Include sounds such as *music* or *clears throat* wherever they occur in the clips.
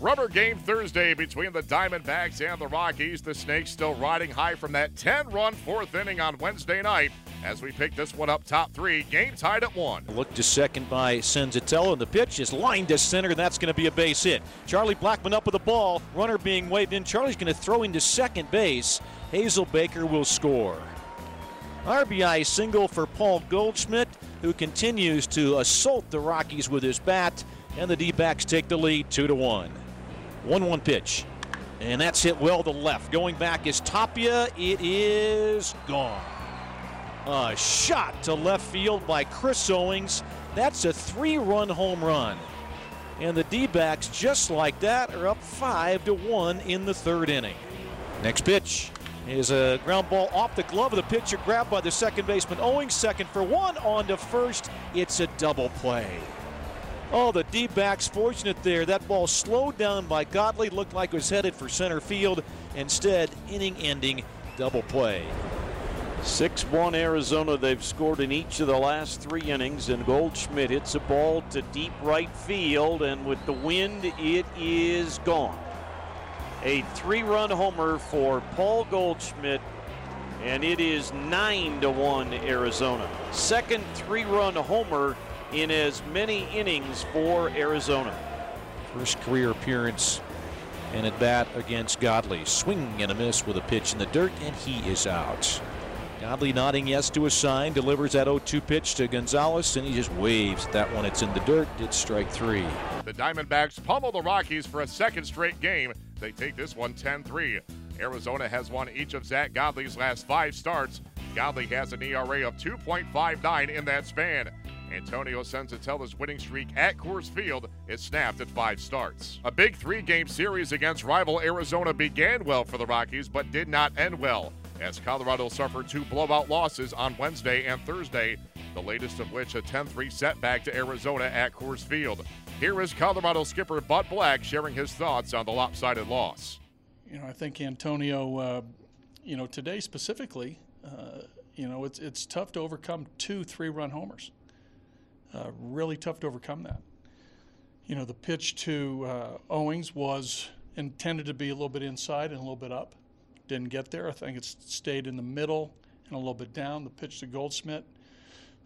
Rubber game Thursday between the Diamondbacks and the Rockies. The Snakes still riding high from that 10 run fourth inning on Wednesday night as we pick this one up top three. Game tied at one. Look to second by Senzatela, and the pitch is lined to center, and that's going to be a base hit. Charlie Blackmon up with the ball, runner being waved in. Charlie's going to throw into second base. Hazelbaker will score. RBI single for Paul Goldschmidt, who continues to assault the Rockies with his bat, and the D backs take the lead 2 to 1. 1 1 pitch. And that's hit well to left. Going back is Tapia. It is gone. A shot to left field by Chris Owings. That's a three run home run. And the D backs, just like that, are up 5 to 1 in the third inning. Next pitch is a ground ball off the glove of the pitcher, grabbed by the second baseman. Owings, second for one, on to first. It's a double play. Oh, the D backs fortunate there. That ball slowed down by Godley, looked like it was headed for center field. Instead, inning ending double play. 6 1 Arizona. They've scored in each of the last three innings, and Goldschmidt hits a ball to deep right field, and with the wind, it is gone. A three run homer for Paul Goldschmidt, and it is 9 to 1 Arizona. Second three run homer in as many innings for Arizona. First career appearance and at bat against Godley. Swing and a miss with a pitch in the dirt, and he is out. Godley nodding yes to a sign, delivers that 0 2 pitch to Gonzalez, and he just waves that one. It's in the dirt. It's strike three. The Diamondbacks pummel the Rockies for a second straight game. They take this one 10 3. Arizona has won each of Zack Godley's last five starts. Godley has an ERA of 2.59 in that span. Antonio Senzatela's winning streak at Coors Field is snapped at five starts. A big three game series against rival Arizona began well for the Rockies, but did not end well, as Colorado suffered two blowout losses on Wednesday and Thursday, the latest of which a 10 3 setback to Arizona at Coors Field. Here is Colorado skipper Bud Black sharing his thoughts on the lopsided loss. You know, I think Antonio, uh, you know, today specifically, uh, you know, it's it's tough to overcome two three-run homers. Uh, really tough to overcome that. You know, the pitch to uh, Owings was intended to be a little bit inside and a little bit up. Didn't get there. I think it stayed in the middle and a little bit down. The pitch to Goldsmith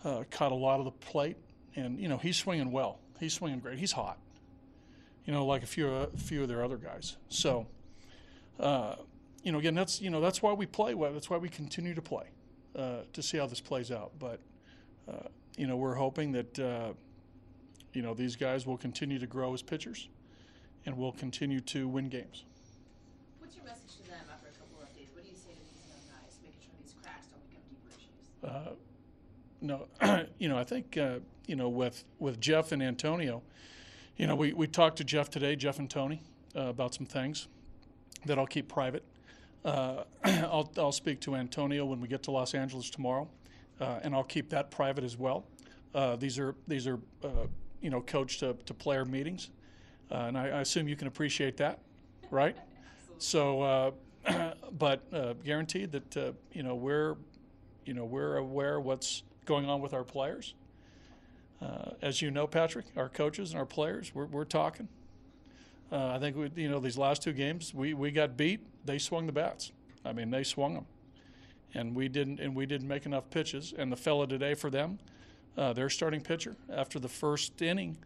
uh, caught a lot of the plate, and you know he's swinging well. He's swinging great. He's hot. You know, like a few a few of their other guys. So, uh, you know, again, that's you know that's why we play. Well, that's why we continue to play uh, to see how this plays out. But uh, you know, we're hoping that uh, you know these guys will continue to grow as pitchers, and will continue to win games. What's your message to them after a couple of days? What do you say to these young guys, making sure these cracks don't become deeper issues? no, *clears throat* you know, I think uh, you know with with Jeff and Antonio, you know, we, we talked to Jeff today, Jeff and Tony, uh, about some things that I'll keep private. Uh, *clears throat* I'll I'll speak to Antonio when we get to Los Angeles tomorrow, uh, and I'll keep that private as well. Uh, these are these are uh, you know coach to, to player meetings, and I, I assume you can appreciate that, *laughs* right? so, *clears throat* but guaranteed that you know we're you know we're aware what's going on with our players. Uh, as you know, Patrick, our coaches and our players, we're, we're talking. Uh, I think we, you know these last two games, we, we got beat. They swung the bats. I mean, they swung them, and we didn't. And we didn't make enough pitches. And the fella today for them, uh, their starting pitcher, after the first inning,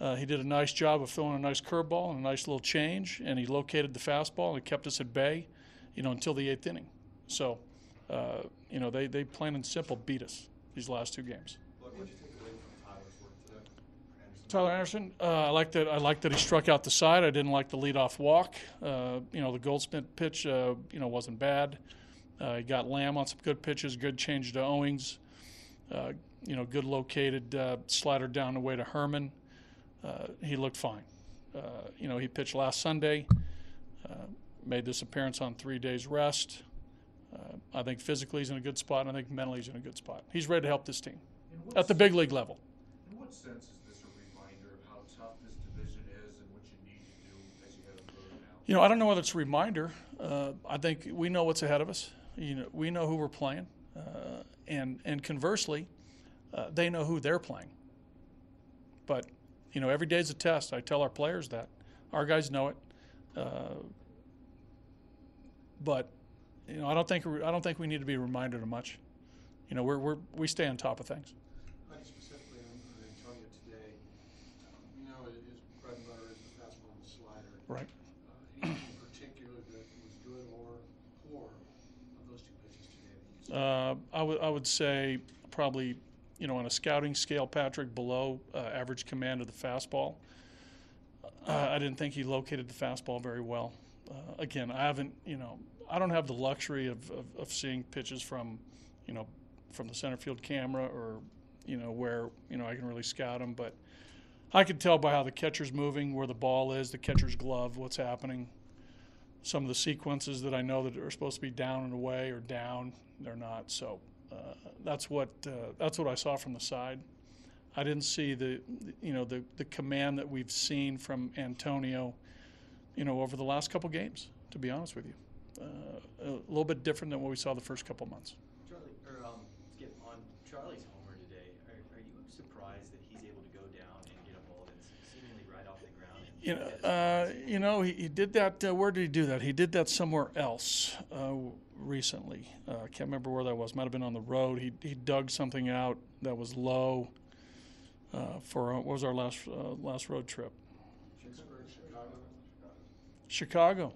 Uh, he did a nice job of throwing a nice curveball and a nice little change, and he located the fastball and kept us at bay, you know, until the eighth inning. So, uh, you know, they, they plain and simple beat us these last two games. Tyler Anderson, uh, I like that. I like that he struck out the side. I didn't like the leadoff walk. Uh, you know, the Goldschmidt pitch, uh, you know, wasn't bad. Uh, he got Lamb on some good pitches, good change to Owings. Uh, you know, good located uh, slider down the way to Herrmann. he looked fine. you know, he pitched last Sunday. made this appearance on three days rest. I think physically he's in a good spot, and I think mentally he's in a good spot. He's ready to help this team at the big league level. In what sense is this a reminder of how tough this division is and what you need to do as you head road now? You know, I don't know whether it's a reminder. Uh, I think we know what's ahead of us. You know, we know who we're playing, uh, and and conversely, uh, they know who they're playing. But you know, every day's a test. I tell our players that. Our guys know it. Uh, but you know, I don't think I don't think we need to be reminded of much. You know, we're, we're we stay on top of things. Like specifically on, on Antonio today, um, you know his bread and butter is the fastball and the slider. Right. Uh, anything in particular that was good or poor of those two pitches today? Uh, I would say probably you know on a scouting scale, Patrick below uh, average command of the fastball. Uh, I didn't think he located the fastball very well. Uh, again, I haven't you know I don't have the luxury of, of, of, seeing pitches from, you know, from the center field camera or, you know, where you know I can really scout them. But I can tell by how the catcher's moving, where the ball is, the catcher's glove, what's happening. Some of the sequences that I know that are supposed to be down and away or down, they're not. So uh, that's what uh, that's what I saw from the side. I didn't see the, you know, the the command that we've seen from Antonio, you know, over the last couple games. To be honest with you uh, a little bit different than what we saw the first couple months. Charlie, or um, Skip, on Charlie's homer today, are, are, you surprised that he's able to go down and get a ball that's seemingly right off the ground? You know, uh, you know, he, he did that. Uh, where did he do that? He did that somewhere else uh, recently. Uh, I can't remember where that was. Might have been on the road. He he dug something out that was low. Uh, for what was our last last road trip? Chicago. Chicago.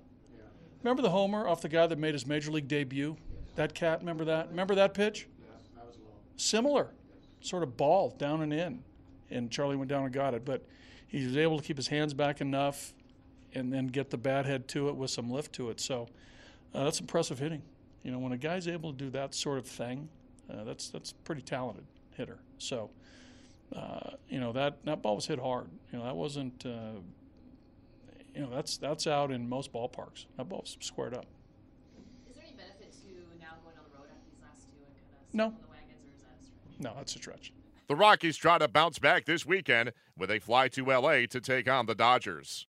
Remember the homer off the guy that made his major league debut? That cat, remember that? Remember that pitch? Similar, sort of ball down and in. And Charlie went down and got it. But he was able to keep his hands back enough and then get the bat head to it with some lift to it. So uh, that's impressive hitting. You know, when a guy's able to do that sort of thing, uh, that's that's pretty talented hitter. So, uh, you know that that ball was hit hard. You know that wasn't uh, you know that's that's out in most ballparks. That ball's squared up. Is there any benefit to now going on the road after these last two and kind of no. the wagons, or is that a stretch? No, that's a stretch. The Rockies try to bounce back this weekend with a fly to LA to take on the Dodgers.